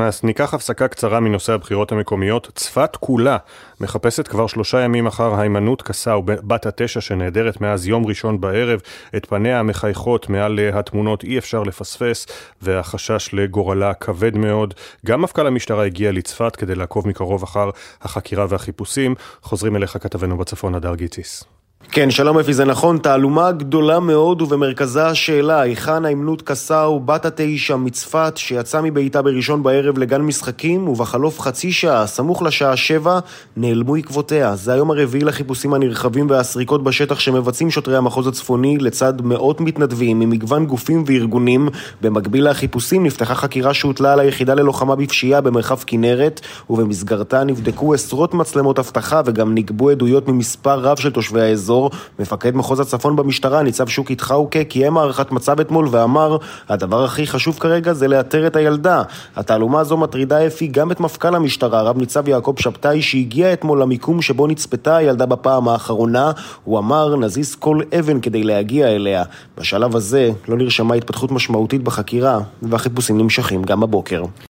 אז ניקח הפסקה קצרה מנושא הבחירות המקומיות. צפת כולה מחפשת כבר שלושה ימים אחר היימנוט קסאו, בת התשע שנעדרת מאז יום ראשון בערב. את פניה המחייכות מעל התמונות אי אפשר לפספס, והחשש לגורלה כבד מאוד. גם מפכ"ל המשטרה הגיע לצפת כדי לעקוב מקרוב אחר החקירה והחיפושים. חוזרים אליך כתבנו בצפון, הדר גיציס. כן, שלום אפי, זה נכון, תעלומה גדולה מאוד ובמרכזה השאלה, היכן האמנות קסאו, בת התשע מצפת, שיצאה מביתה בראשון בערב לגן משחקים, ובחלוף חצי שעה, סמוך לשעה שבע, נעלמו עקבותיה. זה היום הרביעי לחיפושים הנרחבים והסריקות בשטח שמבצעים שוטרי המחוז הצפוני לצד מאות מתנדבים ממגוון גופים וארגונים. במקביל לחיפושים נפתחה חקירה שהוטלה על היחידה ללוחמה בפשיעה במרחב כנרת, ובמסגרתה נבדקו עשרות מצלמות אבטחה וגם נגבו עדויות ממספר רב של תושבי האזור. האזור, מפקד מחוז הצפון במשטרה, ניצב שוקי טחאוקה, קיים הערכת מצב אתמול ואמר הדבר הכי חשוב כרגע זה לאתר את הילדה. התעלומה הזו מטרידה אפי גם את מפכ"ל המשטרה, רב ניצב יעקב שבתאי, שהגיע אתמול למיקום שבו נצפתה הילדה בפעם האחרונה. הוא אמר, נזיז כל אבן כדי להגיע אליה. בשלב הזה לא נרשמה התפתחות משמעותית בחקירה, והחיפושים נמשכים גם הבוקר.